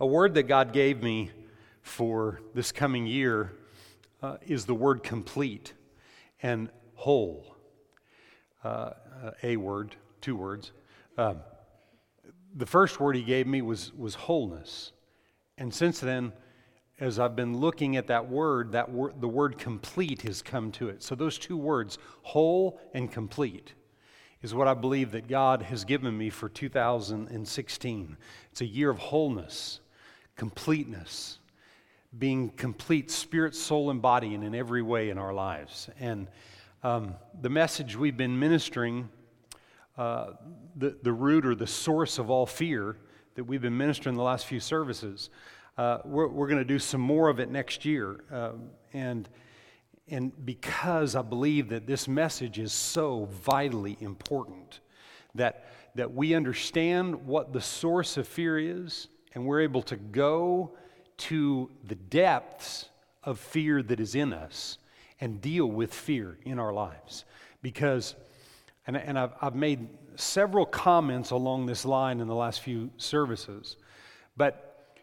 A word that God gave me for this coming year uh, is the word complete and whole. Uh, a word, two words. Um, the first word he gave me was, was wholeness. And since then, as I've been looking at that word, that word, the word complete has come to it. So those two words, whole and complete, is what I believe that God has given me for 2016. It's a year of wholeness, completeness, being complete, spirit, soul, and body, and in every way in our lives. And um, the message we've been ministering, uh, the, the root or the source of all fear that we've been ministering the last few services, uh, we're, we're going to do some more of it next year. Uh, and, and because I believe that this message is so vitally important, that, that we understand what the source of fear is, and we're able to go to the depths of fear that is in us and deal with fear in our lives. Because, and, and I've, I've made several comments along this line in the last few services, but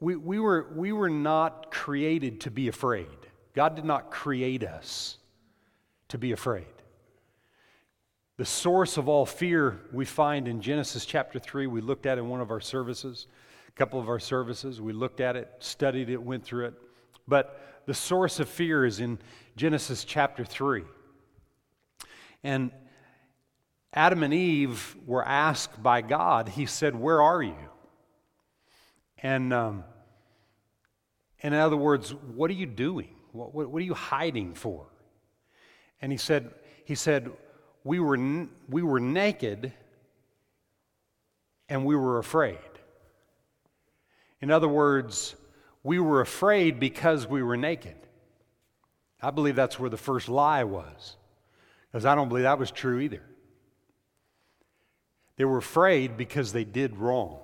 we, we, were, we were not created to be afraid. God did not create us to be afraid. The source of all fear we find in Genesis chapter 3. We looked at in one of our services, a couple of our services. We looked at it, studied it, went through it. But the source of fear is in Genesis chapter 3. And Adam and Eve were asked by God, He said, Where are you? And um, in other words, what are you doing? What, what, what, are you hiding for? And he said, he said, we were, we were naked and we were afraid. In other words, we were afraid because we were naked. I believe that's where the first lie was, because I don't believe that was true either. They were afraid because they did wrong,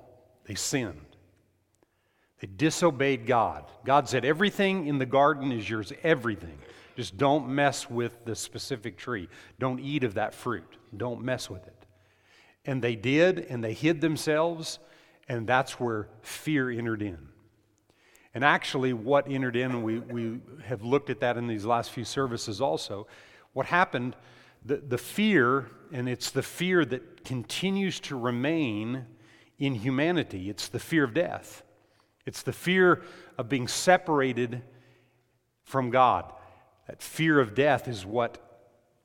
they sinned. They disobeyed God. God said, Everything in the garden is yours, everything. Just don't mess with the specific tree. Don't eat of that fruit. Don't mess with it. And they did, and they hid themselves, and that's where fear entered in. And actually, what entered in, and we, we have looked at that in these last few services also, what happened, the, the fear, and it's the fear that continues to remain in humanity, it's the fear of death. It's the fear of being separated from God. That fear of death is what,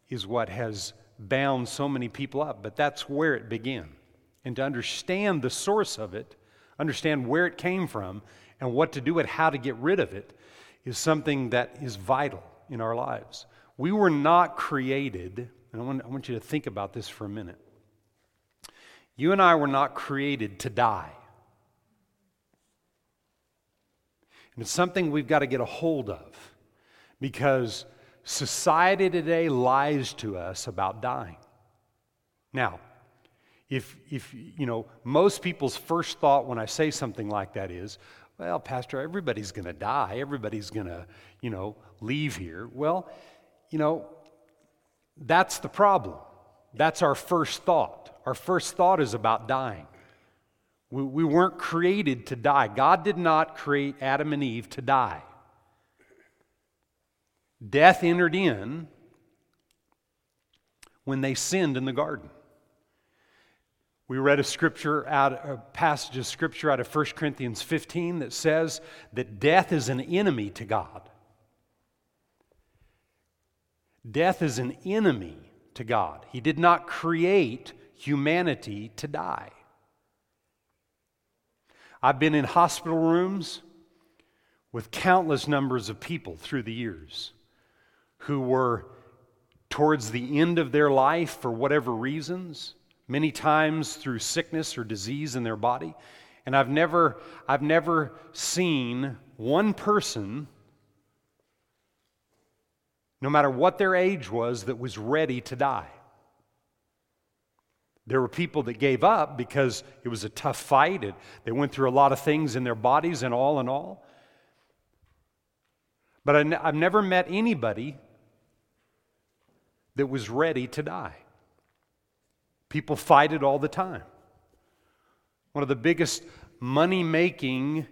is what has bound so many people up, but that's where it began. And to understand the source of it, understand where it came from, and what to do and how to get rid of it is something that is vital in our lives. We were not created, and I want, I want you to think about this for a minute. You and I were not created to die. And it's something we've got to get a hold of because society today lies to us about dying. Now, if, if you know, most people's first thought when I say something like that is, well, Pastor, everybody's going to die. Everybody's going to, you know, leave here. Well, you know, that's the problem. That's our first thought. Our first thought is about dying. We, we weren't created to die. God did not create Adam and Eve to die. Death entered in when they sinned in the garden. We read a scripture out a passage of scripture out of 1 Corinthians 15 that says that death is an enemy to God. Death is an enemy to God. He did not create humanity to die. I've been in hospital rooms with countless numbers of people through the years who were towards the end of their life for whatever reasons, many times through sickness or disease in their body. And I've never, I've never seen one person, no matter what their age was, that was ready to die. There were people that gave up because it was a tough fight. It, they went through a lot of things in their bodies and all and all. But I, I've never met anybody that was ready to die. People fight it all the time. one of the biggest money making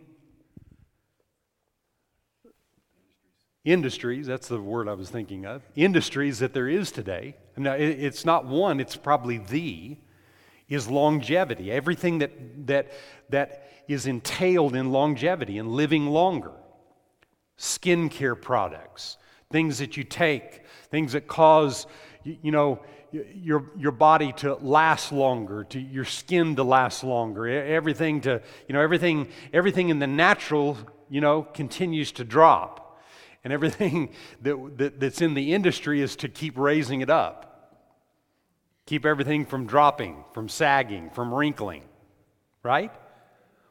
industries, that's the word I was thinking of, industries that there is today. Now, it's not one, it's probably the, is longevity. Everything that, that, that is entailed in longevity and living longer. Skincare products, things that you take, things that cause, you know, your, your body to last longer, to your skin to last longer, everything to, you know, everything, everything in the natural, you know, continues to drop. And everything that, that, that's in the industry is to keep raising it up. Keep everything from dropping, from sagging, from wrinkling. Right?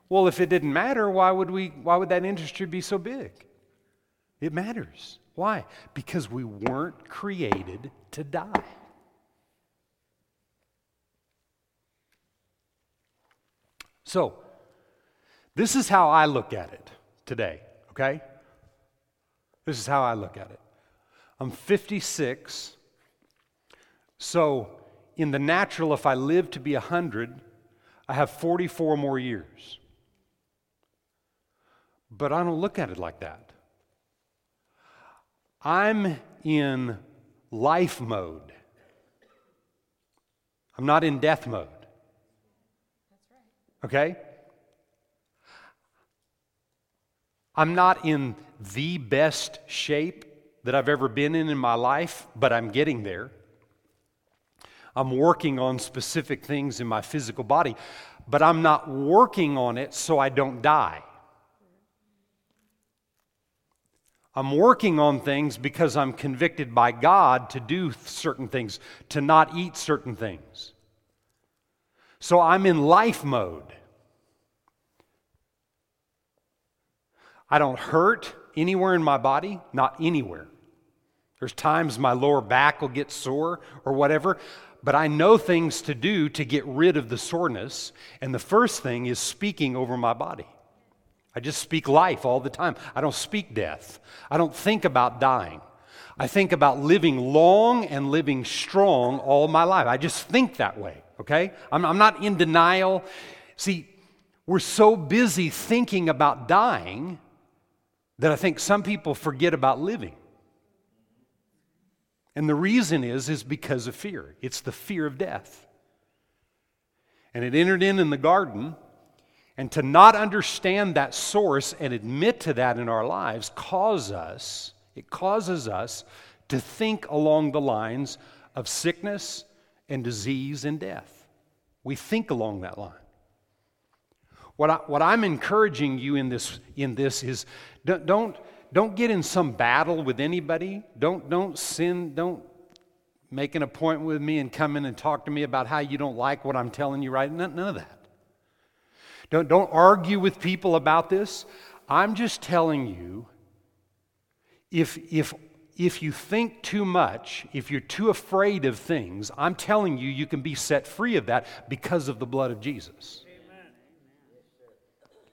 Well, if it didn't matter, why would, we, why would that industry be so big? It matters. Why? Because we weren't created to die. So, this is how I look at it today, okay? This is how I look at it. I'm 56. So, in the natural, if I live to be 100, I have 44 more years. But I don't look at it like that. I'm in life mode. I'm not in death mode. Okay? I'm not in the best shape that I've ever been in in my life, but I'm getting there. I'm working on specific things in my physical body, but I'm not working on it so I don't die. I'm working on things because I'm convicted by God to do certain things, to not eat certain things. So I'm in life mode. I don't hurt anywhere in my body, not anywhere. There's times my lower back will get sore or whatever, but I know things to do to get rid of the soreness. And the first thing is speaking over my body. I just speak life all the time. I don't speak death. I don't think about dying. I think about living long and living strong all my life. I just think that way, okay? I'm, I'm not in denial. See, we're so busy thinking about dying that I think some people forget about living. And the reason is is because of fear. It's the fear of death. And it entered in in the garden, and to not understand that source and admit to that in our lives cause us, it causes us to think along the lines of sickness and disease and death. We think along that line. What, I, what I'm encouraging you in this, in this is don't, don't, don't get in some battle with anybody. Don't, don't sin. Don't make an appointment with me and come in and talk to me about how you don't like what I'm telling you right. None, none of that. Don't, don't argue with people about this. I'm just telling you if, if, if you think too much, if you're too afraid of things, I'm telling you, you can be set free of that because of the blood of Jesus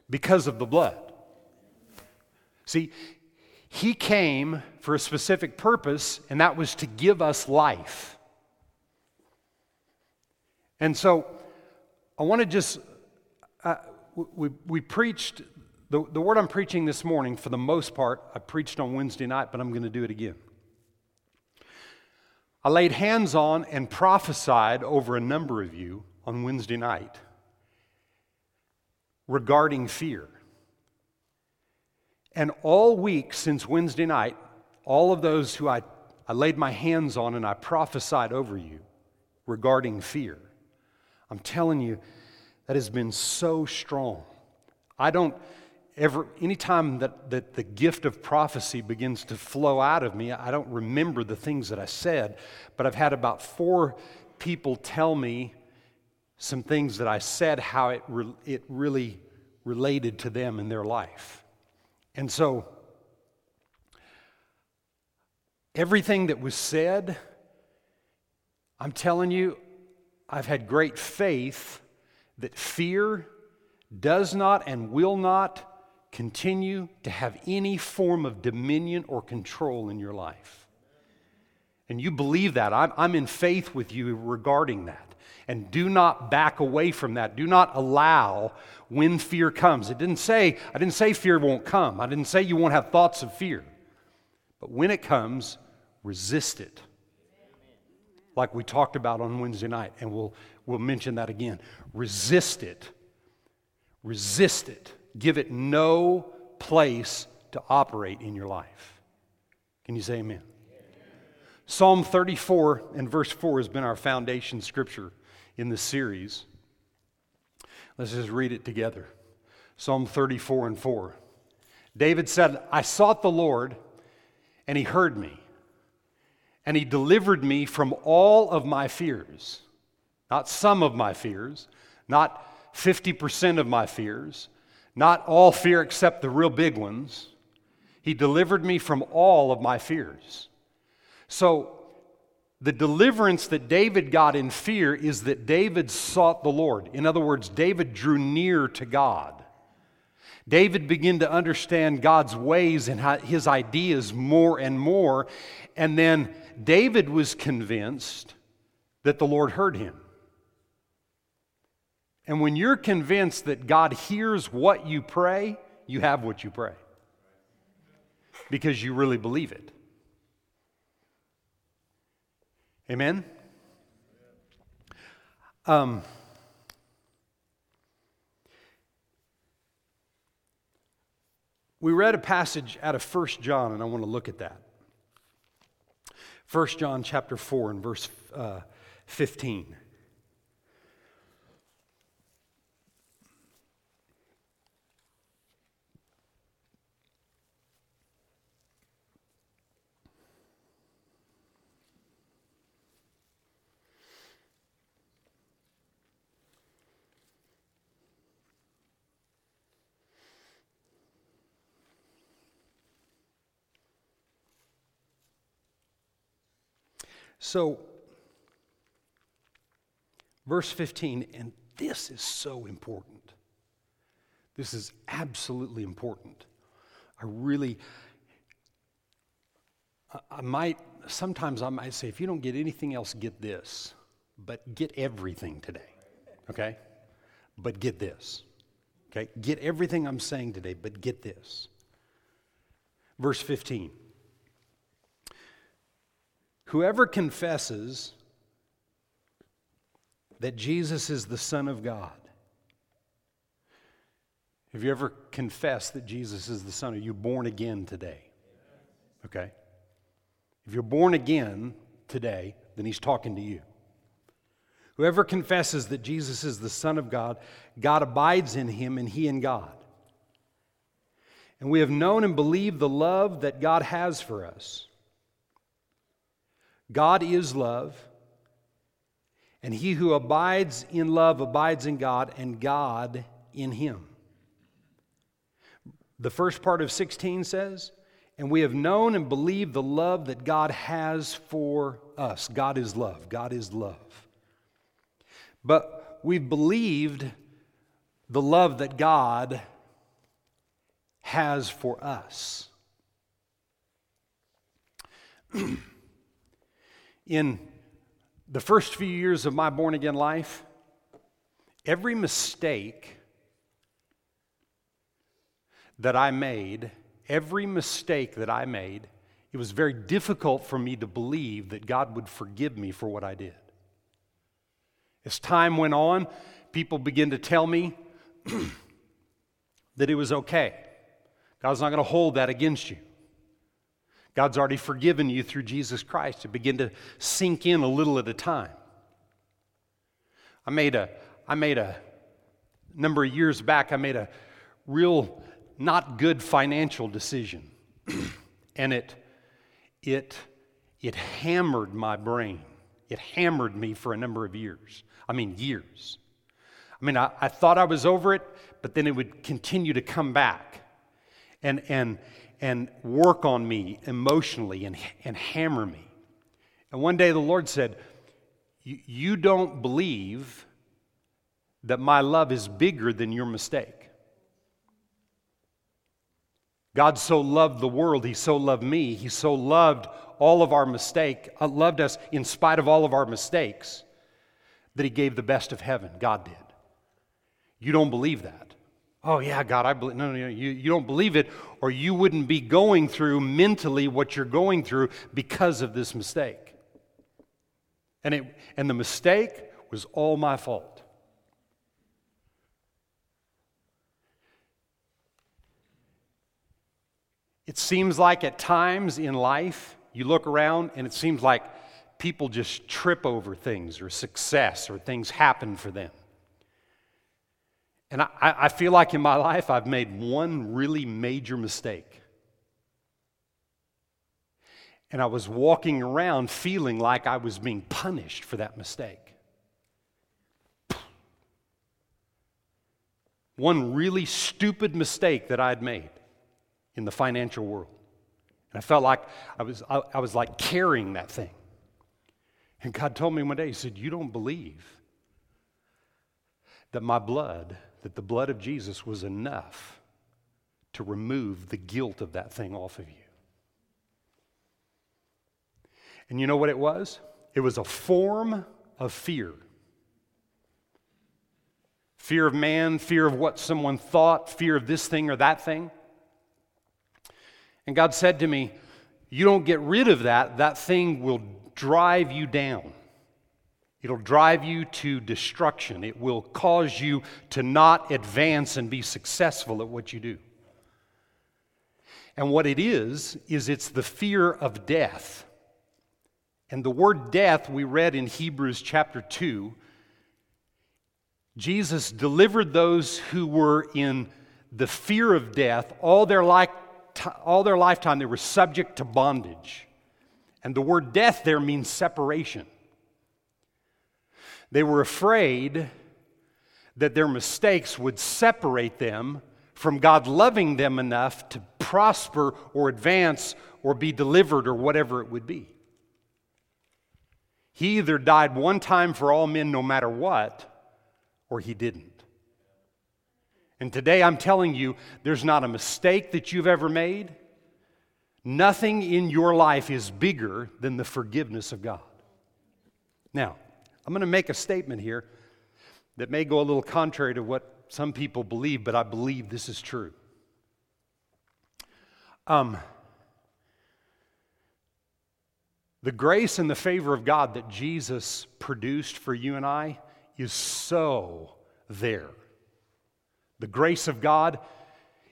because of the blood. See, he came for a specific purpose, and that was to give us life. And so I want to just, we, we preached, the, the word I'm preaching this morning, for the most part, I preached on Wednesday night, but I'm going to do it again. I laid hands on and prophesied over a number of you on Wednesday night regarding fear. And all week since Wednesday night, all of those who I, I laid my hands on and I prophesied over you regarding fear, I'm telling you, that has been so strong. I don't ever, anytime that, that the gift of prophecy begins to flow out of me, I don't remember the things that I said, but I've had about four people tell me some things that I said, how it, re- it really related to them in their life. And so, everything that was said, I'm telling you, I've had great faith that fear does not and will not continue to have any form of dominion or control in your life. and you believe that, I'm, I'm in faith with you regarding that. And do not back away from that. Do not allow when fear comes. It didn't say, I didn't say fear won't come. I didn't say you won't have thoughts of fear. But when it comes, resist it. Like we talked about on Wednesday night, and we'll, we'll mention that again. Resist it. Resist it. Give it no place to operate in your life. Can you say amen? Psalm 34 and verse 4 has been our foundation scripture in this series. Let's just read it together. Psalm 34 and 4. David said, I sought the Lord, and he heard me, and he delivered me from all of my fears. Not some of my fears, not 50% of my fears, not all fear except the real big ones. He delivered me from all of my fears. So, the deliverance that David got in fear is that David sought the Lord. In other words, David drew near to God. David began to understand God's ways and his ideas more and more. And then David was convinced that the Lord heard him. And when you're convinced that God hears what you pray, you have what you pray because you really believe it. Amen? Um, we read a passage out of 1 John, and I want to look at that. 1 John chapter 4 and verse uh, 15. So, verse 15, and this is so important. This is absolutely important. I really, I might, sometimes I might say, if you don't get anything else, get this. But get everything today, okay? But get this, okay? Get everything I'm saying today, but get this. Verse 15. Whoever confesses that Jesus is the Son of God. Have you ever confessed that Jesus is the Son? Are you born again today? Okay. If you're born again today, then he's talking to you. Whoever confesses that Jesus is the Son of God, God abides in him and he in God. And we have known and believed the love that God has for us. God is love, and he who abides in love abides in God, and God in him. The first part of 16 says, And we have known and believed the love that God has for us. God is love. God is love. But we've believed the love that God has for us. In the first few years of my born again life, every mistake that I made, every mistake that I made, it was very difficult for me to believe that God would forgive me for what I did. As time went on, people began to tell me that it was okay. God's not going to hold that against you. God's already forgiven you through Jesus Christ to begin to sink in a little at a time. I made a, I made a number of years back, I made a real not good financial decision. and it, it, it hammered my brain. It hammered me for a number of years. I mean, years. I mean, I, I thought I was over it, but then it would continue to come back. And, and, and work on me emotionally and, and hammer me. And one day the Lord said, You don't believe that my love is bigger than your mistake. God so loved the world, He so loved me, He so loved all of our mistake, uh, loved us in spite of all of our mistakes, that He gave the best of heaven. God did. You don't believe that. Oh, yeah, God, I believe. No, no, no, you, you don't believe it, or you wouldn't be going through mentally what you're going through because of this mistake. And, it, and the mistake was all my fault. It seems like at times in life, you look around and it seems like people just trip over things or success or things happen for them. And I, I feel like in my life I've made one really major mistake. And I was walking around feeling like I was being punished for that mistake. One really stupid mistake that I'd made in the financial world. And I felt like I was, I, I was like carrying that thing. And God told me one day, He said, You don't believe that my blood, that the blood of Jesus was enough to remove the guilt of that thing off of you. And you know what it was? It was a form of fear fear of man, fear of what someone thought, fear of this thing or that thing. And God said to me, You don't get rid of that, that thing will drive you down. It'll drive you to destruction. It will cause you to not advance and be successful at what you do. And what it is, is it's the fear of death. And the word death we read in Hebrews chapter 2. Jesus delivered those who were in the fear of death all their life all their lifetime, they were subject to bondage. And the word death there means separation. They were afraid that their mistakes would separate them from God loving them enough to prosper or advance or be delivered or whatever it would be. He either died one time for all men, no matter what, or he didn't. And today I'm telling you, there's not a mistake that you've ever made. Nothing in your life is bigger than the forgiveness of God. Now, I'm going to make a statement here that may go a little contrary to what some people believe, but I believe this is true. Um, the grace and the favor of God that Jesus produced for you and I is so there. The grace of God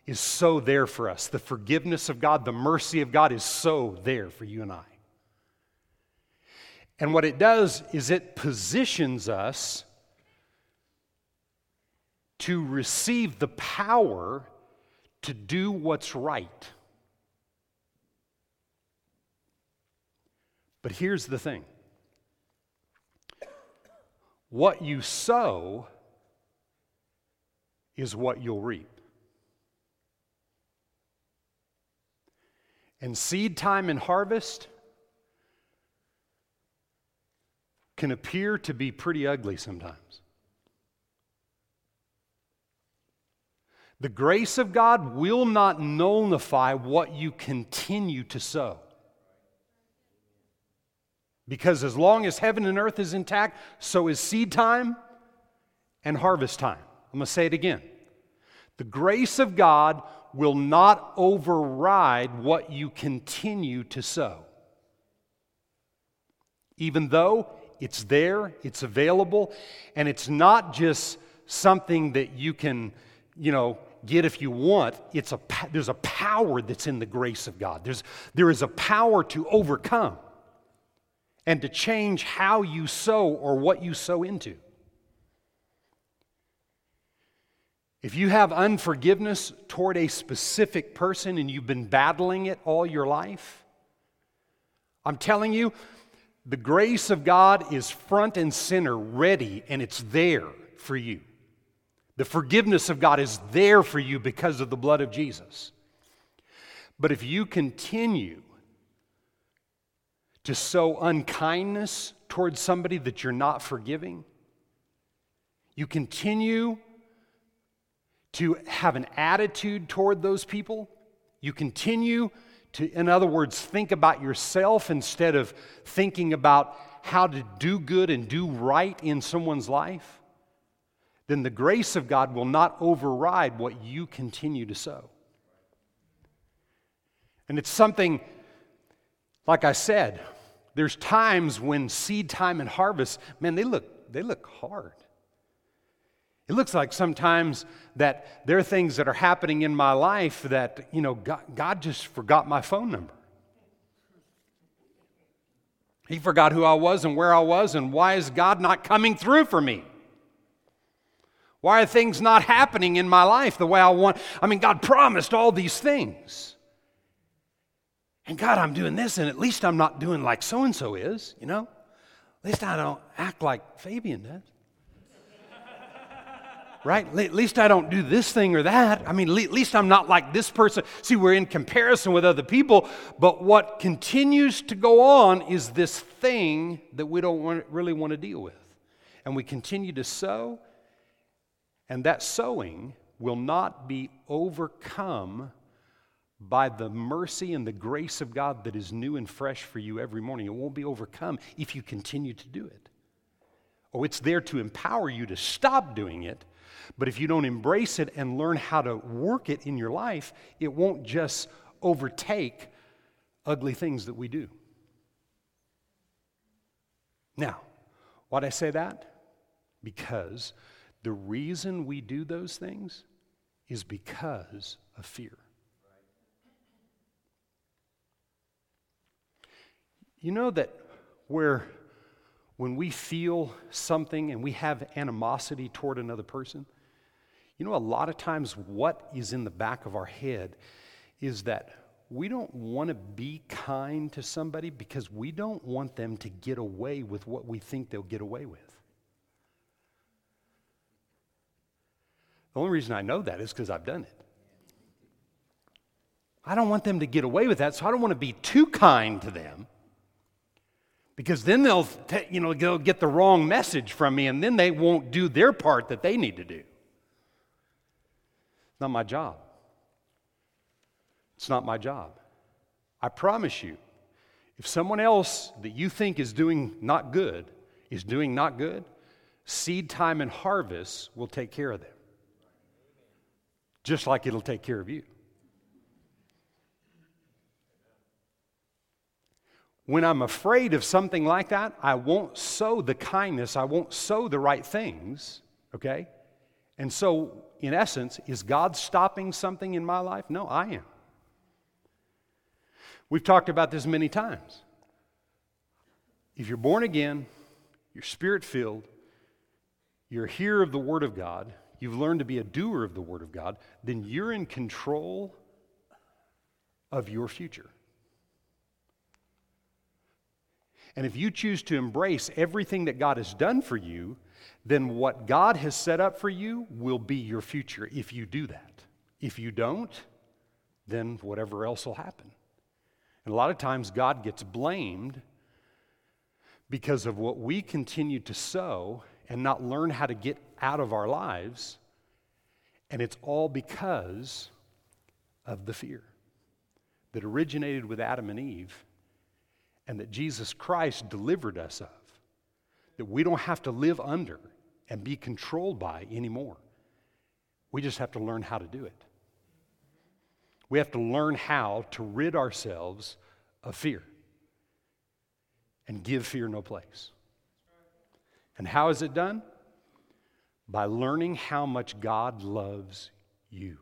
is so there for us. The forgiveness of God, the mercy of God is so there for you and I. And what it does is it positions us to receive the power to do what's right. But here's the thing what you sow is what you'll reap. And seed time and harvest can appear to be pretty ugly sometimes. The grace of God will not nullify what you continue to sow. Because as long as heaven and earth is intact, so is seed time and harvest time. I'm going to say it again. The grace of God will not override what you continue to sow. Even though it's there, it's available, and it's not just something that you can, you know, get if you want. It's a, there's a power that's in the grace of God. There's, there is a power to overcome and to change how you sow or what you sow into. If you have unforgiveness toward a specific person and you've been battling it all your life, I'm telling you, the grace of God is front and center, ready, and it's there for you. The forgiveness of God is there for you because of the blood of Jesus. But if you continue to sow unkindness towards somebody that you're not forgiving, you continue to have an attitude toward those people, You continue to, in other words, think about yourself instead of thinking about how to do good and do right in someone's life, then the grace of God will not override what you continue to sow. And it's something, like I said, there's times when seed time and harvest, man, they look, they look hard. It looks like sometimes that there are things that are happening in my life that, you know, God, God just forgot my phone number. He forgot who I was and where I was, and why is God not coming through for me? Why are things not happening in my life the way I want? I mean, God promised all these things. And God, I'm doing this, and at least I'm not doing like so and so is, you know? At least I don't act like Fabian does right? At least I don't do this thing or that. I mean, at least I'm not like this person. See, we're in comparison with other people, but what continues to go on is this thing that we don't want, really want to deal with. And we continue to sow, and that sowing will not be overcome by the mercy and the grace of God that is new and fresh for you every morning. It won't be overcome if you continue to do it. Oh, it's there to empower you to stop doing it but if you don't embrace it and learn how to work it in your life, it won't just overtake ugly things that we do. Now, why'd I say that? Because the reason we do those things is because of fear. You know that where when we feel something and we have animosity toward another person, you know, a lot of times what is in the back of our head is that we don't want to be kind to somebody because we don't want them to get away with what we think they'll get away with. The only reason I know that is because I've done it. I don't want them to get away with that, so I don't want to be too kind to them because then they'll, t- you know, they'll get the wrong message from me and then they won't do their part that they need to do. Not my job. It's not my job. I promise you, if someone else that you think is doing not good is doing not good, seed time and harvest will take care of them. Just like it'll take care of you. When I'm afraid of something like that, I won't sow the kindness, I won't sow the right things, okay? And so, in essence, is God stopping something in my life? No, I am. We've talked about this many times. If you're born again, you're spirit filled, you're a hearer of the Word of God, you've learned to be a doer of the Word of God, then you're in control of your future. And if you choose to embrace everything that God has done for you, then what God has set up for you will be your future if you do that. If you don't, then whatever else will happen. And a lot of times God gets blamed because of what we continue to sow and not learn how to get out of our lives. And it's all because of the fear that originated with Adam and Eve and that Jesus Christ delivered us of, that we don't have to live under and be controlled by anymore. We just have to learn how to do it. We have to learn how to rid ourselves of fear and give fear no place. And how is it done? By learning how much God loves you.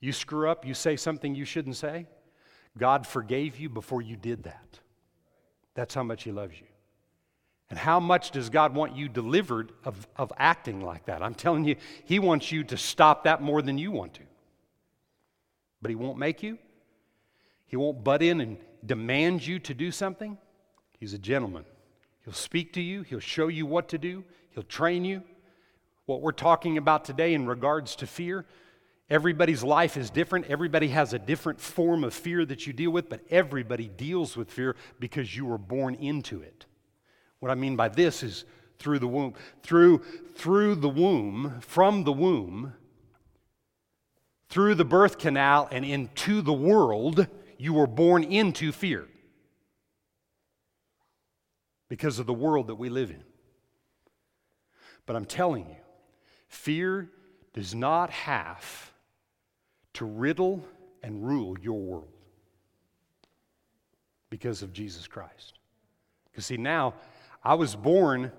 You screw up, you say something you shouldn't say, God forgave you before you did that. That's how much He loves you. And how much does God want you delivered of, of acting like that? I'm telling you, He wants you to stop that more than you want to. But He won't make you, He won't butt in and demand you to do something. He's a gentleman. He'll speak to you, He'll show you what to do, He'll train you. What we're talking about today in regards to fear, Everybody's life is different. Everybody has a different form of fear that you deal with, but everybody deals with fear because you were born into it. What I mean by this is through the womb. Through, through the womb, from the womb, through the birth canal and into the world, you were born into fear because of the world that we live in. But I'm telling you, fear does not have to riddle and rule your world because of Jesus Christ. Because, see, now I was born,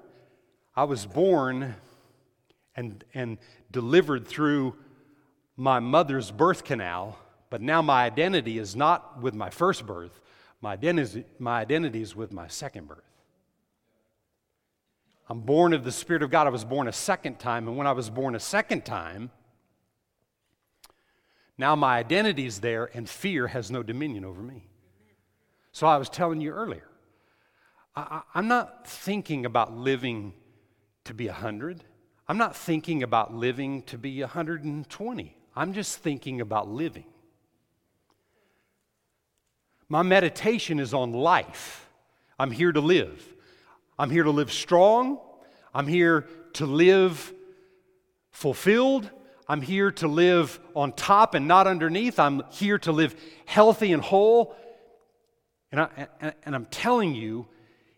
I was born and, and delivered through my mother's birth canal, but now my identity is not with my first birth. My identity, my identity is with my second birth. I'm born of the Spirit of God. I was born a second time, and when I was born a second time, now my identity is there, and fear has no dominion over me. So I was telling you earlier, I, am not thinking about living to be 100. I'm not thinking about living to be 120. I'm just thinking about living. My meditation is on life. I'm here to live. I'm here to live strong. I'm here to live fulfilled. I'm here to live on top and not underneath. I'm here to live healthy and whole. And, I, and, I'm telling you,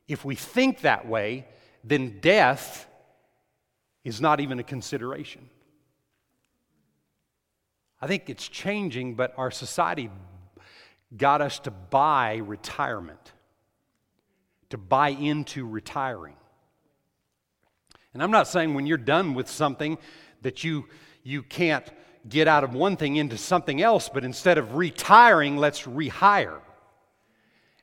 if we think that way, then death is not even a consideration. I think it's changing, but our society got us to buy retirement, to buy into retiring. And I'm not saying when you're done with something that you, you can't get out of one thing into something else, but instead of retiring, let's rehire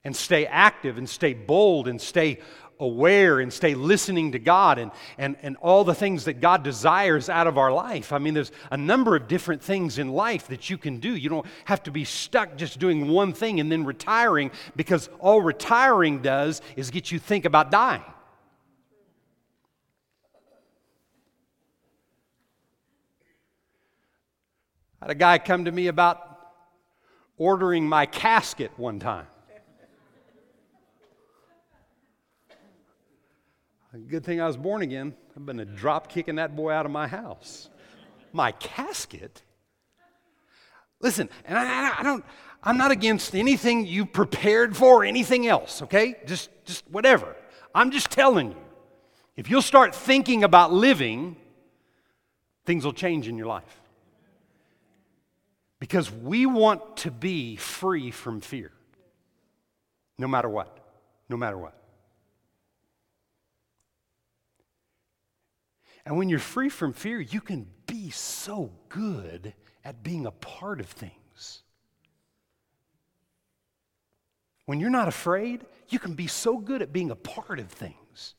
and stay active and stay bold and stay aware and stay listening to God and, and, and all the things that God desires out of our life. I mean, there's a number of different things in life that you can do. You don't have to be stuck just doing one thing and then retiring because all retiring does is get you think about dying. I had a guy come to me about ordering my casket one time. Good thing I was born again. I've been a drop kicking that boy out of my house. My casket? Listen, and I, I, don't, I'm not against anything you prepared for anything else, okay? Just, just whatever. I'm just telling you, if you'll start thinking about living, things will change in your life. Because we want to be free from fear, no matter what. No matter what. And when you're free from fear, you can be so good at being a part of things. When you're not afraid, you can be so good at being a part of things.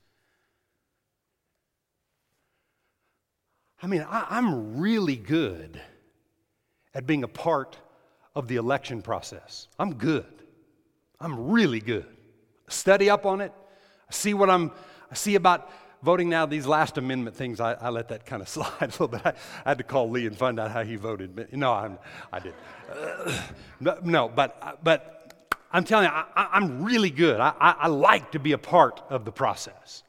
I mean, I, am really good at being a part of the election process. I'm good. I'm really good. Study up on it. I see what I'm, I see about voting now, these last amendment things, I, I let that kind of slide a little bit. I, I, had to call Lee and find out how he voted. No, I'm, I did. Uh, no, but, but I'm telling you, I, am really good. I, I like to be a part of the process.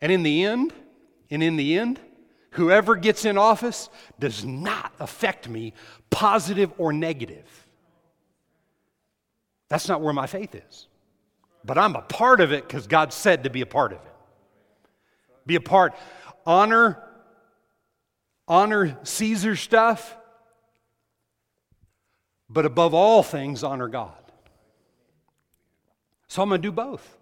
And in the end, and in the end, whoever gets in office does not affect me, positive or negative. That's not where my faith is. But I'm a part of it because God said to be a part of it be a part. Honor, honor Caesar stuff, but above all things, honor God. So I'm going to do both.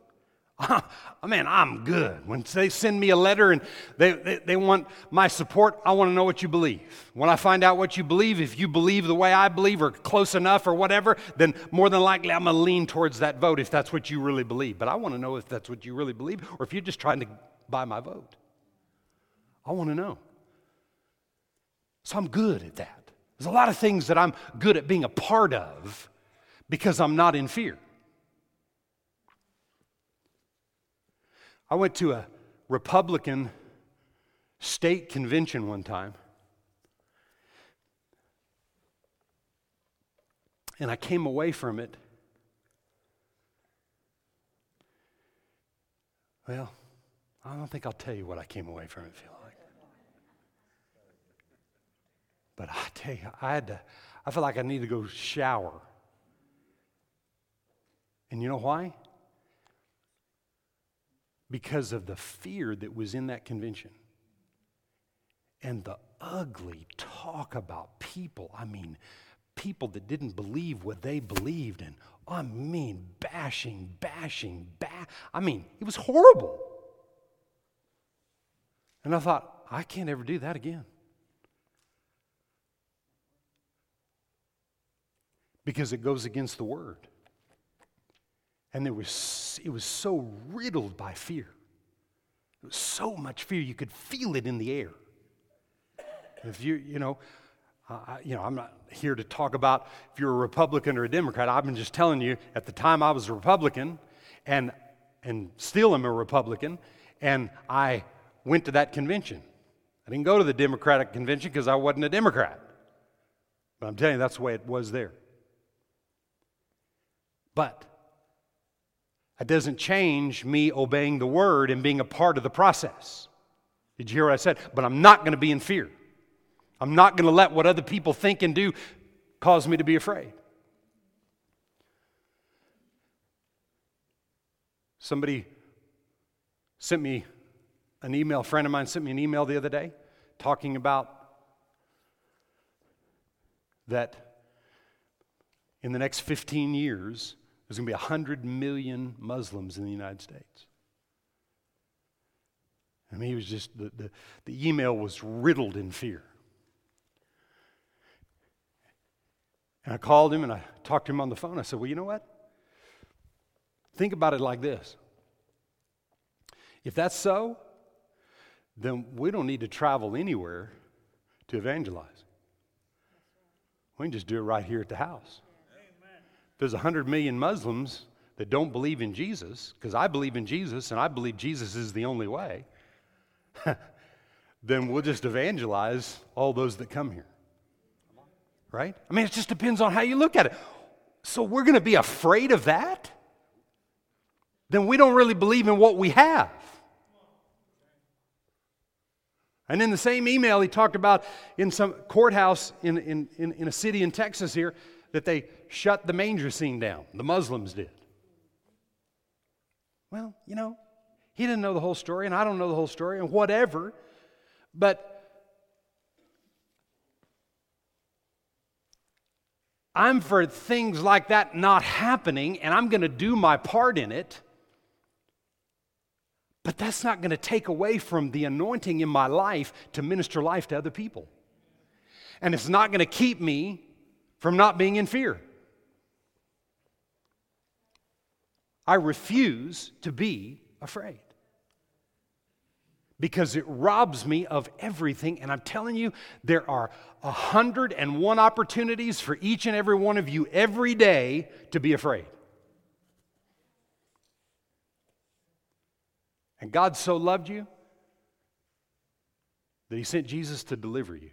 I mean, I'm good. When they send me a letter and they, they, they, want my support, I want to know what you believe. When I find out what you believe, if you believe the way I believe or close enough or whatever, then more than likely I'm going to lean towards that vote if that's what you really believe. But I want to know if that's what you really believe or if you're just trying to buy my vote? I want to know. So I'm good at that. There's a lot of things that I'm good at being a part of because I'm not in fear. I went to a Republican state convention one time. And I came away from it. Well, I don't think I'll tell you what I came away from it feeling like. But I tell you, I had to, I felt like I needed to go shower. And you know why? Because of the fear that was in that convention and the ugly talk about people. I mean, people that didn't believe what they believed, and I mean, bashing, bashing, ba- I mean, it was horrible. And I thought, I can't ever do that again. Because it goes against the word. And there was, it was so riddled by fear. It was so much fear, you could feel it in the air. If you, you know, uh, you know, I'm not here to talk about if you're a Republican or a Democrat. I've been just telling you at the time I was a Republican and, and still am a Republican, and I went to that convention. I didn't go to the Democratic convention because I wasn't a Democrat. But I'm telling you, that's the way it was there. But it doesn't change me obeying the word and being a part of the process. Did you hear what I said? But I'm not going to be in fear. I'm not going to let what other people think and do cause me to be afraid. Somebody sent me an email, a friend of mine sent me an email the other day talking about that in the next 15 years, there's going to be 100 million Muslims in the United States. I mean, he was just, the, the, the email was riddled in fear. And I called him and I talked to him on the phone. I said, Well, you know what? Think about it like this. If that's so, then we don't need to travel anywhere to evangelize. We can just do it right here at the house. There's 100 million Muslims that don't believe in Jesus, because I believe in Jesus and I believe Jesus is the only way, then we'll just evangelize all those that come here right? I mean, it just depends on how you look at it. So we're going to be afraid of that? Then we don't really believe in what we have. And in the same email, he talked about in some courthouse in, in, in, in, a city in Texas here that they shut the manger scene down. The Muslims did. Well, you know, he didn't know the whole story, and I don't know the whole story, and whatever. But I'm for things like that not happening, and I'm going to do my part in it. But that's not going to take away from the anointing in my life to minister life to other people. And it's not going to keep me from not being in fear. I refuse to be afraid because it robs me of everything. And I'm telling you, there are 101 opportunities for each and every one of you every day to be afraid. And God so loved you that He sent Jesus to deliver you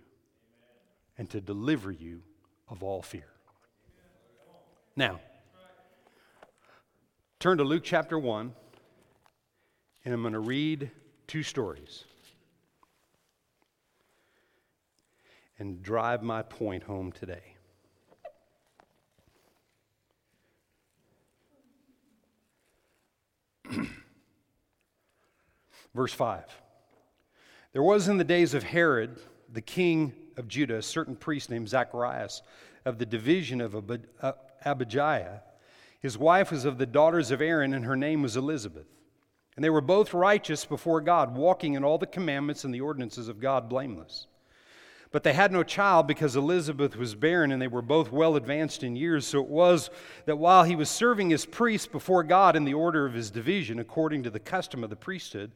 and to deliver you of all fear. Now, turn to Luke chapter 1, and I'm going to read two stories and drive my point home today. Verse 5 There was in the days of Herod, the king of Judah, a certain priest named Zacharias of the division of uh, Abijah. His wife was of the daughters of Aaron, and her name was Elizabeth. And they were both righteous before God, walking in all the commandments and the ordinances of God blameless. But they had no child because Elizabeth was barren and they were both well advanced in years. So it was that while he was serving as priest before God in the order of his division, according to the custom of the priesthood,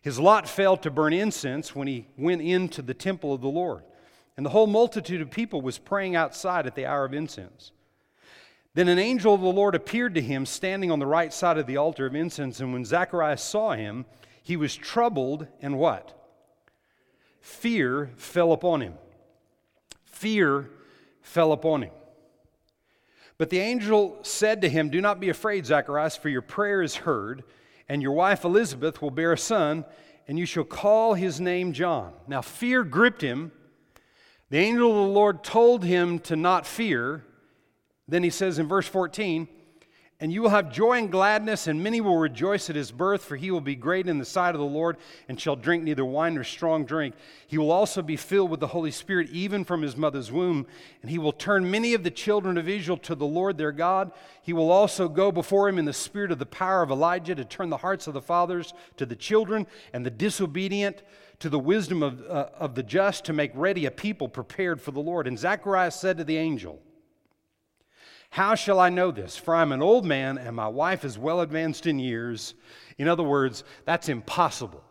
his lot fell to burn incense when he went into the temple of the Lord. And the whole multitude of people was praying outside at the hour of incense. Then an angel of the Lord appeared to him standing on the right side of the altar of incense. And when Zacharias saw him, he was troubled, and what? Fear fell upon him. Fear fell upon him. But the angel said to him, Do not be afraid, Zacharias, for your prayer is heard, and your wife Elizabeth will bear a son, and you shall call his name John. Now fear gripped him The angel of the Lord told him to not fear. Then he says in verse 14, and you will have joy and gladness, and many will rejoice at his birth, for he will be great in the sight of the Lord, and shall drink neither wine nor strong drink. He will also be filled with the Holy Spirit, even from his mother's womb, and he will turn many of the children of Israel to the Lord their God. He will also go before him in the spirit of the power of Elijah to turn the hearts of the fathers to the children, and the disobedient to the wisdom of, uh, of the just, to make ready a people prepared for the Lord. And Zacharias said to the angel, how shall I know this? For I'm an old man and my wife is well advanced in years. In other words, that's impossible.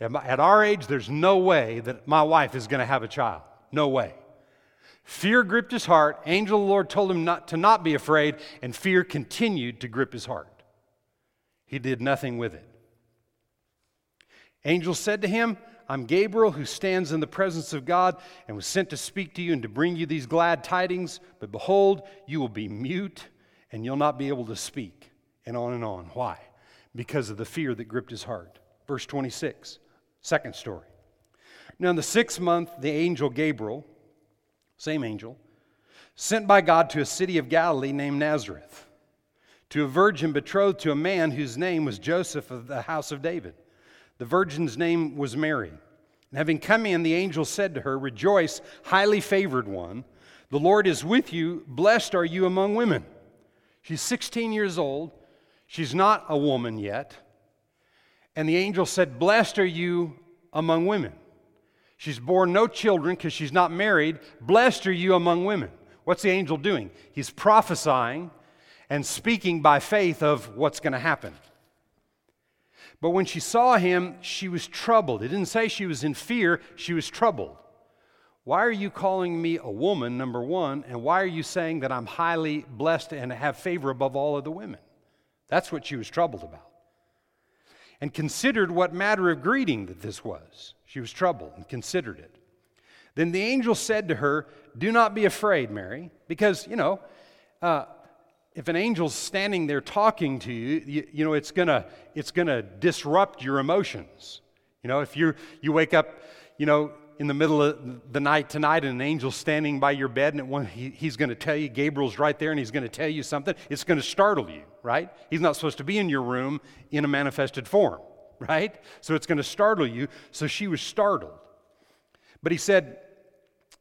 At our age, there's no way that my wife is going to have a child. No way. Fear gripped his heart. Angel of the Lord told him not to not be afraid, and fear continued to grip his heart. He did nothing with it. Angel said to him, I'm Gabriel who stands in the presence of God and was sent to speak to you and to bring you these glad tidings. But behold, you will be mute and you'll not be able to speak. And on and on. Why? Because of the fear that gripped his heart. Verse 26, second story. Now, in the sixth month, the angel Gabriel, same angel, sent by God to a city of Galilee named Nazareth, to a virgin betrothed to a man whose name was Joseph of the house of David. The virgin's name was Mary. And having come in, the angel said to her, Rejoice, highly favored one. The Lord is with you. Blessed are you among women. She's 16 years old. She's not a woman yet. And the angel said, Blessed are you among women. She's born no children because she's not married. Blessed are you among women. What's the angel doing? He's prophesying and speaking by faith of what's going to happen. But when she saw him, she was troubled. It didn't say she was in fear, she was troubled. Why are you calling me a woman, number one? And why are you saying that I'm highly blessed and have favor above all of the women? That's what she was troubled about. And considered what matter of greeting that this was. She was troubled and considered it. Then the angel said to her, Do not be afraid, Mary, because, you know, uh, if an angel's standing there talking to you, you, you know, it's gonna, it's gonna disrupt your emotions. You know, if you you wake up, you know, in the middle of the night tonight and an angel's standing by your bed and he, he's going to tell you, Gabriel's right there and he's going to tell you something, it's going to startle you, right? He's not supposed to be in your room in a manifested form, right? So it's going to startle you. So she was startled. But he said,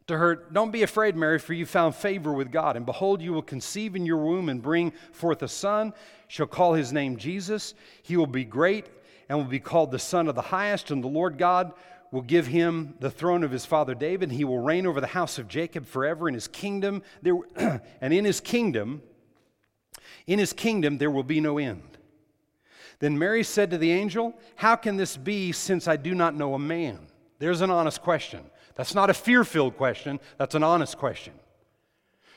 to her, Don't be afraid, Mary, for you found favor with God. And behold, you will conceive in your womb and bring forth a son. Shall call his name Jesus. He will be great and will be called the Son of the Highest. And the Lord God will give him the throne of his father David. He will reign over the house of Jacob forever. In his kingdom, there, and in his kingdom, in his kingdom, there will be no end. Then Mary said to the angel, How can this be since I do not know a man? There's an honest question. That's not a fear filled question, that's an honest question.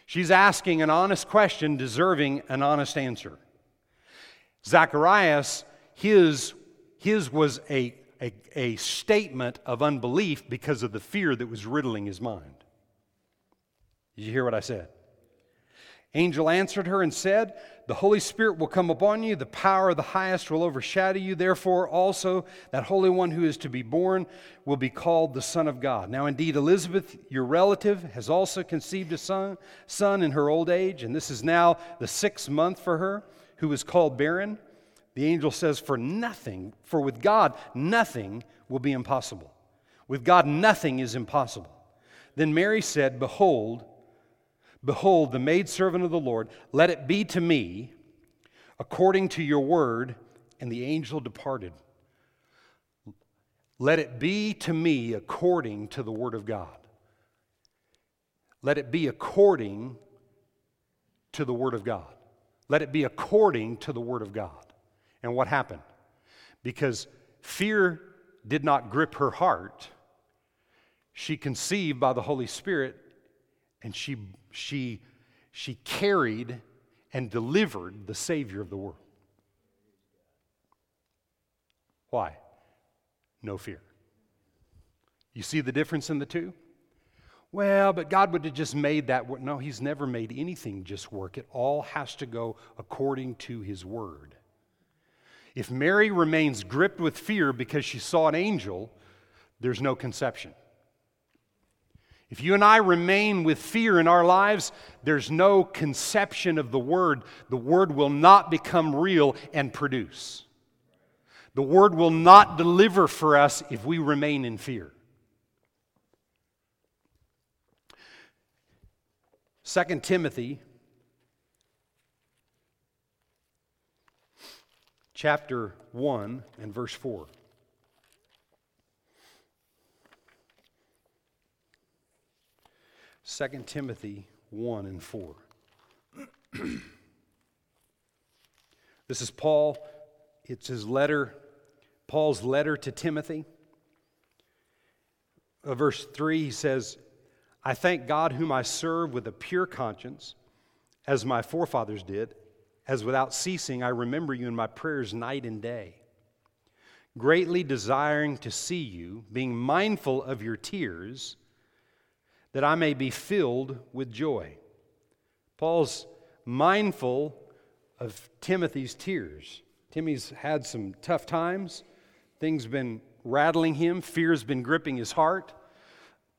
She's asking an honest question, deserving an honest answer. Zacharias, his, his was a, a, a statement of unbelief because of the fear that was riddling his mind. Did you hear what I said? Angel answered her and said, The Holy Spirit will come upon you, the power of the highest will overshadow you. Therefore, also, that Holy One who is to be born will be called the Son of God. Now, indeed, Elizabeth, your relative, has also conceived a son, son in her old age, and this is now the sixth month for her, who is called barren. The angel says, For nothing, for with God, nothing will be impossible. With God, nothing is impossible. Then Mary said, Behold, Behold, the maidservant of the Lord, let it be to me according to your word. And the angel departed. Let it be to me according to the word of God. Let it be according to the word of God. Let it be according to the word of God. And what happened? Because fear did not grip her heart, she conceived by the Holy Spirit and she, she, she carried and delivered the Savior of the world. Why? No fear. You see the difference in the two? Well, but God would have just made that work. No, He's never made anything just work. It all has to go according to His Word. If Mary remains gripped with fear because she saw an angel, there's no conception. If you and I remain with fear in our lives, there's no conception of the Word. The Word will not become real and produce. The Word will not deliver for us if we remain in fear. 2 Timothy chapter 1 and verse 4. 2 Timothy 1 and 4. this is Paul. It's his letter, Paul's letter to Timothy. Uh, verse 3, he says, I thank God whom I serve with a pure conscience, as my forefathers did, as without ceasing I remember you in my prayers night and day, greatly desiring to see you, being mindful of your tears that I may be filled with joy. Paul's mindful of Timothy's tears. Timmy's had some tough times. Things been rattling him, fear's been gripping his heart.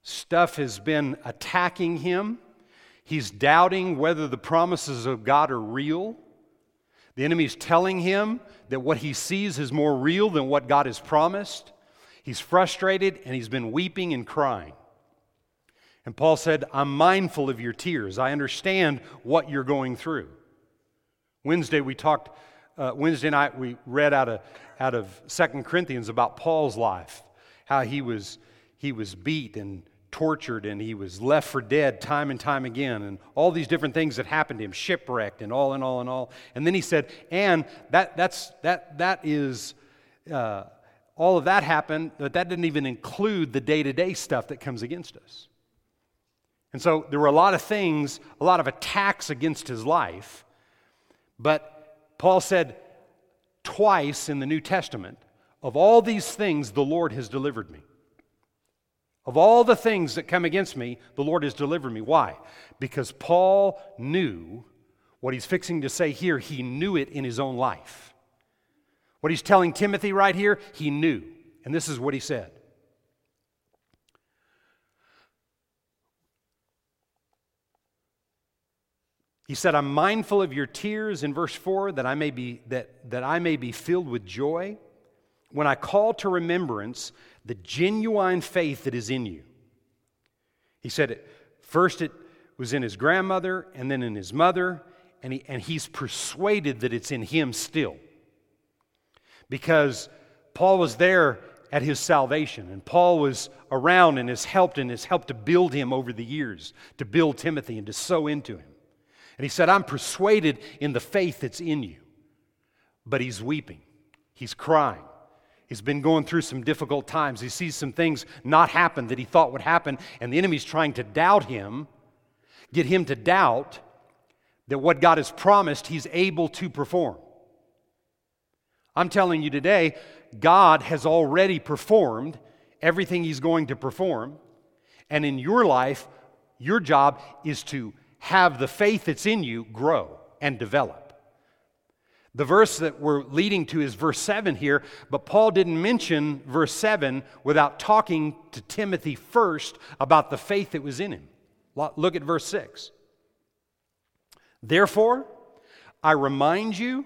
Stuff has been attacking him. He's doubting whether the promises of God are real. The enemy's telling him that what he sees is more real than what God has promised. He's frustrated and he's been weeping and crying. And Paul said, I'm mindful of your tears. I understand what you're going through. Wednesday, we talked, uh, Wednesday night, we read out of, out of 2 Corinthians about Paul's life, how he was, he was beat and tortured and he was left for dead time and time again, and all these different things that happened to him, shipwrecked and all and all and all. And then he said, and that, that's, that, that is. Uh, all of that happened, but that didn't even include the day to day stuff that comes against us. And so there were a lot of things, a lot of attacks against his life. But Paul said twice in the New Testament, of all these things, the Lord has delivered me. Of all the things that come against me, the Lord has delivered me. Why? Because Paul knew what he's fixing to say here, he knew it in his own life. What he's telling Timothy right here, he knew. And this is what he said He said, I'm mindful of your tears in verse 4 that I may be, that, that I may be filled with joy when I call to remembrance the genuine faith that is in you. He said, it first it was in his grandmother and then in his mother, and, he, and he's persuaded that it's in him still. Because Paul was there at his salvation, and Paul was around and has helped and has helped to build him over the years, to build Timothy and to sow into him. And he said, I'm persuaded in the faith that's in you. But he's weeping, he's crying. He's been going through some difficult times. He sees some things not happen that he thought would happen, and the enemy's trying to doubt him, get him to doubt that what God has promised, he's able to perform. I'm telling you today, God has already performed everything he's going to perform, and in your life, your job is to have the faith that's in you grow and develop. The verse that we're leading to is verse 7 here, but Paul didn't mention verse 7 without talking to Timothy first about the faith that was in him. Look at verse 6. Therefore, I remind you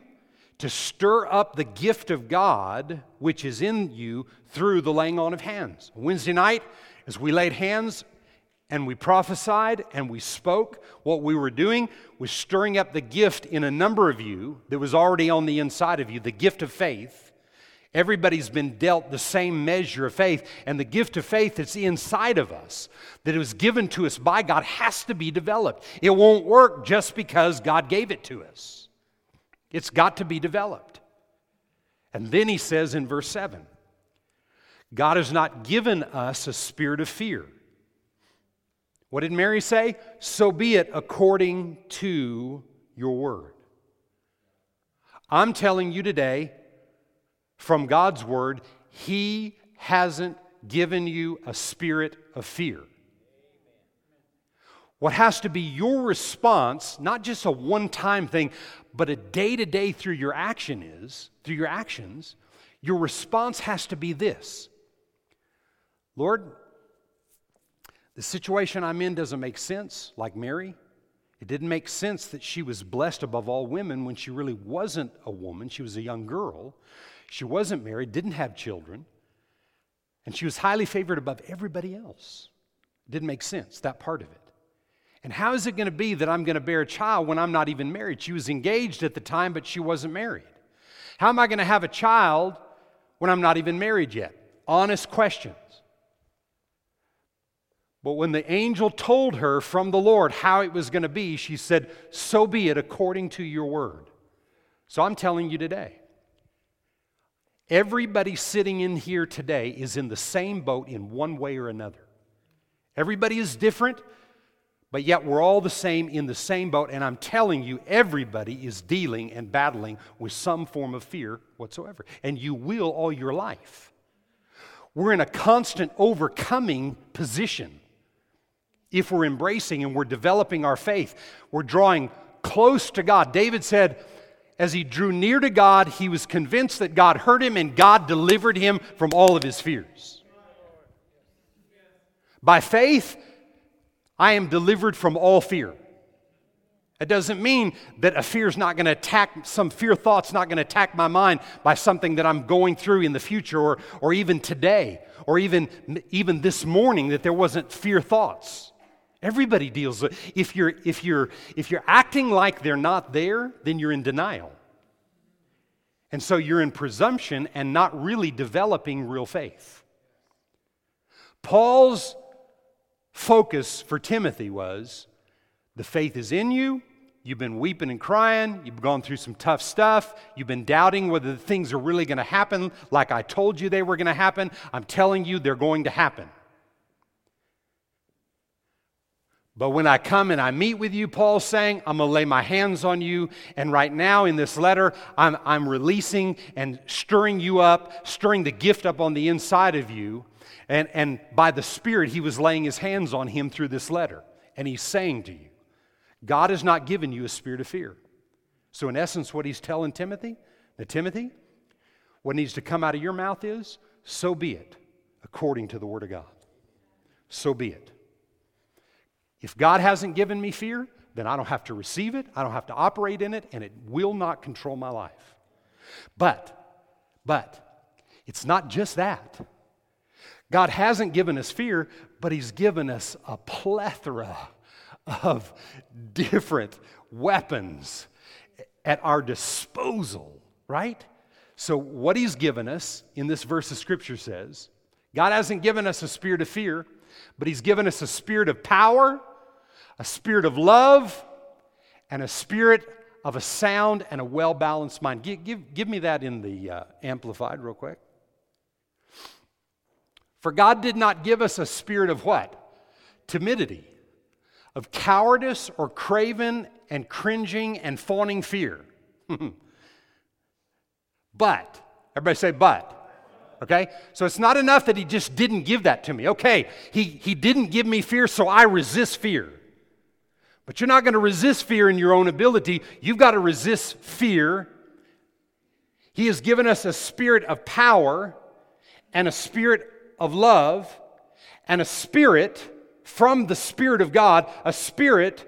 to stir up the gift of God which is in you through the laying on of hands. Wednesday night, as we laid hands and we prophesied and we spoke. What we were doing was stirring up the gift in a number of you that was already on the inside of you, the gift of faith. Everybody's been dealt the same measure of faith, and the gift of faith that's inside of us, that it was given to us by God, has to be developed. It won't work just because God gave it to us, it's got to be developed. And then he says in verse 7 God has not given us a spirit of fear what did Mary say? So be it according to your word. I'm telling you today, from God's word, He hasn't given you a spirit of fear. What has to be your response, not just a one time thing, but a day to day through your action is, through your actions, your response has to be this Lord, The situation I'm in doesn't make sense, like Mary. It didn't make sense that she was blessed above all women when she really wasn't a woman. She was a young girl. She wasn't married, didn't have children, and she was highly favored above everybody else. It didn't make sense, that part of it. And how is it going to be that I'm going to bear a child when I'm not even married? She was engaged at the time, but she wasn't married. How am I going to have a child when I'm not even married yet? Honest questions. But when the angel told her from the Lord how it was going to be, she said, So be it according to your word. So I'm telling you today, everybody sitting in here today is in the same boat in one way or another. Everybody is different, but yet we're all the same in the same boat. And I'm telling you, everybody is dealing and battling with some form of fear whatsoever. And you will all your life. We're in a constant overcoming position. If we're embracing and we're developing our faith, we're drawing close to God. David said, as he drew near to God, he was convinced that God heard him and God delivered him from all of his fears. By faith, I am delivered from all fear. It doesn't mean that a fear is not going to attack, some fear thought's not going to attack my mind by something that I'm going through in the future or, or even today or even, even this morning that there wasn't fear thoughts. Everybody deals with if you're if you're if you're acting like they're not there, then you're in denial. And so you're in presumption and not really developing real faith. Paul's focus for Timothy was the faith is in you. You've been weeping and crying. You've gone through some tough stuff. You've been doubting whether the things are really going to happen like I told you they were going to happen. I'm telling you, they're going to happen. But when I come and I meet with you, Paul's saying, I'm going to lay my hands on you. And right now in this letter, I'm, I'm releasing and stirring you up, stirring the gift up on the inside of you and, and by the Spirit, he was laying his hands on him through this letter. And he's saying to you, God has not given you a spirit of fear. So, in essence, what he's telling Timothy, now, Timothy, what needs to come out of your mouth is, so be it, according to the Word of God. So be it. If God hasn't given me fear, then I don't have to receive it, I don't have to operate in it, and it will not control my life. But, but, it's not just that. God hasn't given us fear, but He's given us a plethora of different weapons at our disposal, right? So, what He's given us in this verse of Scripture says God hasn't given us a spirit of fear, but He's given us a spirit of power, a spirit of love, and a spirit of a sound and a well balanced mind. Give, give, give me that in the uh, Amplified, real quick. For God did not give us a spirit of what? Timidity, of cowardice or craven and cringing and fawning fear. but, everybody say, but. Okay? So it's not enough that He just didn't give that to me. Okay, He, he didn't give me fear, so I resist fear. But you're not going to resist fear in your own ability. You've got to resist fear. He has given us a spirit of power and a spirit of love and a spirit from the Spirit of God, a spirit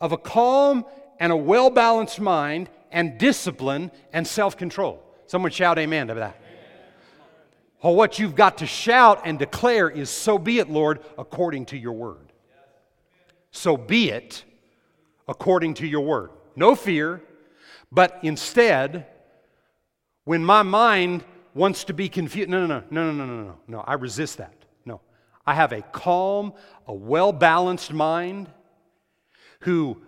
of a calm and a well balanced mind and discipline and self control. Someone shout amen to that. Well, what you've got to shout and declare is, So be it, Lord, according to your word. So be it according to your word. No fear, but instead, when my mind wants to be confused. No, no, no, no, no, no, no, no. I resist that. No. I have a calm, a well balanced mind who,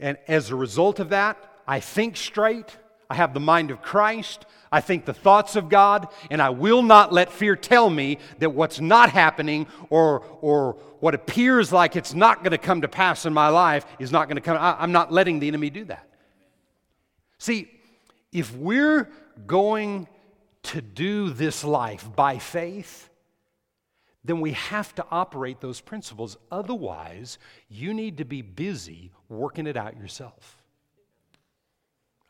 and as a result of that, I think straight. I have the mind of Christ. I think the thoughts of God, and I will not let fear tell me that what's not happening or, or what appears like it's not going to come to pass in my life is not going to come. I, I'm not letting the enemy do that. See, if we're going to do this life by faith, then we have to operate those principles. Otherwise, you need to be busy working it out yourself.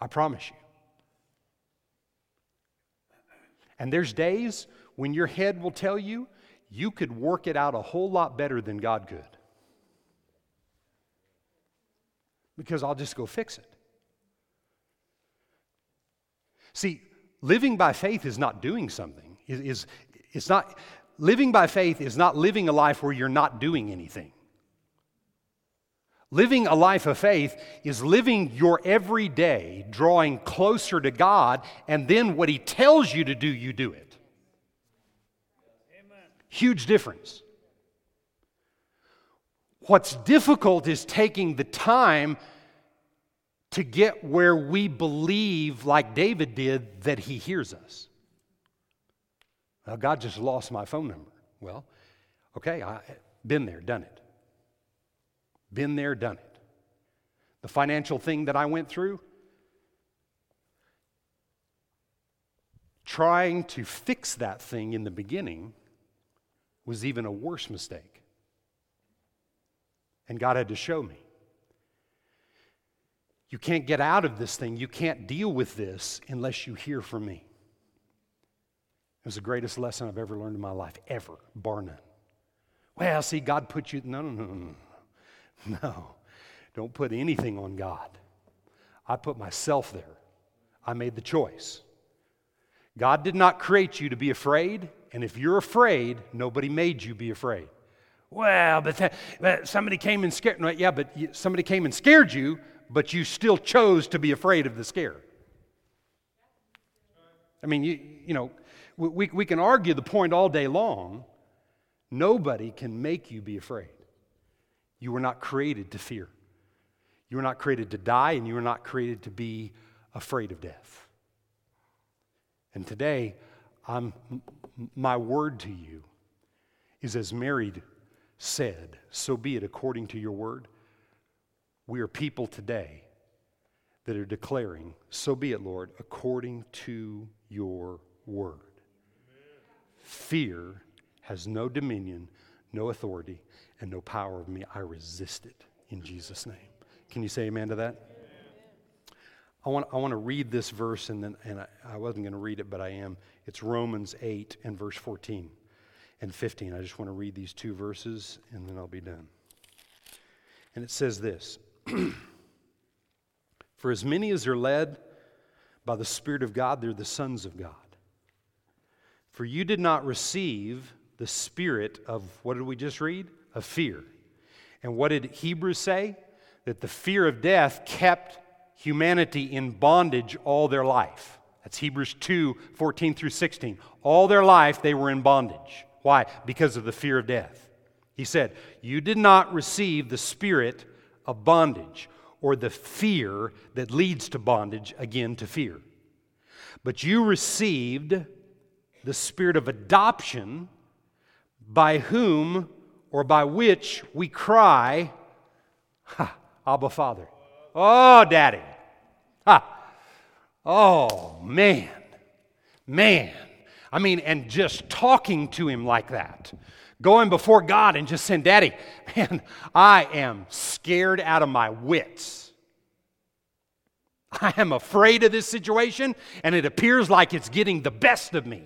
I promise you. And there's days when your head will tell you you could work it out a whole lot better than God could. Because I'll just go fix it. See, living by faith is not doing something. Is, is it's not living by faith is not living a life where you're not doing anything. Living a life of faith is living your everyday, drawing closer to God, and then what He tells you to do, you do it. Huge difference. What's difficult is taking the time to get where we believe, like David did, that He hears us. Now, God just lost my phone number. Well, okay, I've been there, done it. Been there, done it. The financial thing that I went through, trying to fix that thing in the beginning was even a worse mistake. And God had to show me. You can't get out of this thing. You can't deal with this unless you hear from me. It was the greatest lesson I've ever learned in my life, ever, bar none. Well, see, God put you. No, no, no, no. No, don't put anything on God. I put myself there. I made the choice. God did not create you to be afraid, and if you're afraid, nobody made you be afraid. Well, but, that, but somebody came and scared. No, yeah, but somebody came and scared you, but you still chose to be afraid of the scare. I mean, you, you know, we, we can argue the point all day long. Nobody can make you be afraid. You were not created to fear. You were not created to die, and you were not created to be afraid of death. And today, I'm, my word to you is as Mary said, so be it according to your word. We are people today that are declaring, so be it, Lord, according to your word. Fear has no dominion, no authority, and no power of me. I resist it in Jesus' name. Can you say amen to that? I want, I want to read this verse, and, then, and I, I wasn't going to read it, but I am. It's Romans 8 and verse 14 and 15. I just want to read these two verses, and then I'll be done. And it says this For as many as are led by the Spirit of God, they're the sons of God. For you did not receive the spirit of, what did we just read? Of fear. And what did Hebrews say? That the fear of death kept humanity in bondage all their life. That's Hebrews 2 14 through 16. All their life they were in bondage. Why? Because of the fear of death. He said, You did not receive the spirit of bondage or the fear that leads to bondage, again to fear. But you received the spirit of adoption by whom or by which we cry, Abba Father. Oh, Daddy. Ha. Oh, man. Man. I mean, and just talking to him like that, going before God and just saying, Daddy, man, I am scared out of my wits. I am afraid of this situation, and it appears like it's getting the best of me.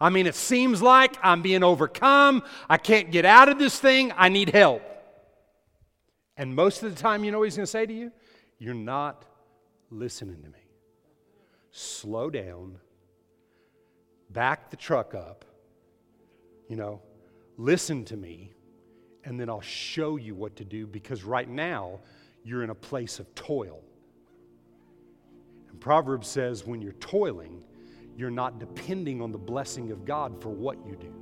I mean, it seems like I'm being overcome. I can't get out of this thing. I need help. And most of the time, you know what he's going to say to you? You're not listening to me. Slow down, back the truck up, you know, listen to me, and then I'll show you what to do because right now you're in a place of toil. And Proverbs says when you're toiling, you're not depending on the blessing of God for what you do.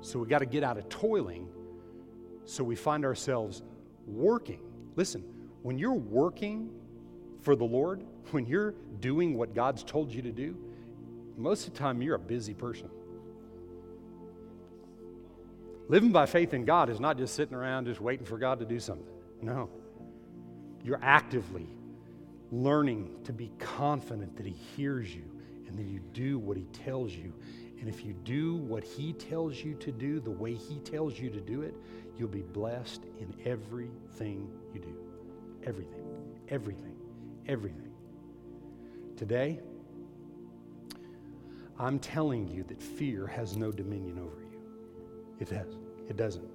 So we got to get out of toiling so we find ourselves working. Listen, when you're working for the Lord, when you're doing what God's told you to do, most of the time you're a busy person. Living by faith in God is not just sitting around just waiting for God to do something. No. You're actively learning to be confident that He hears you and that you do what He tells you. And if you do what He tells you to do the way He tells you to do it, you'll be blessed in everything you do. Everything, everything, everything. Today, I'm telling you that fear has no dominion over you. It has. It doesn't.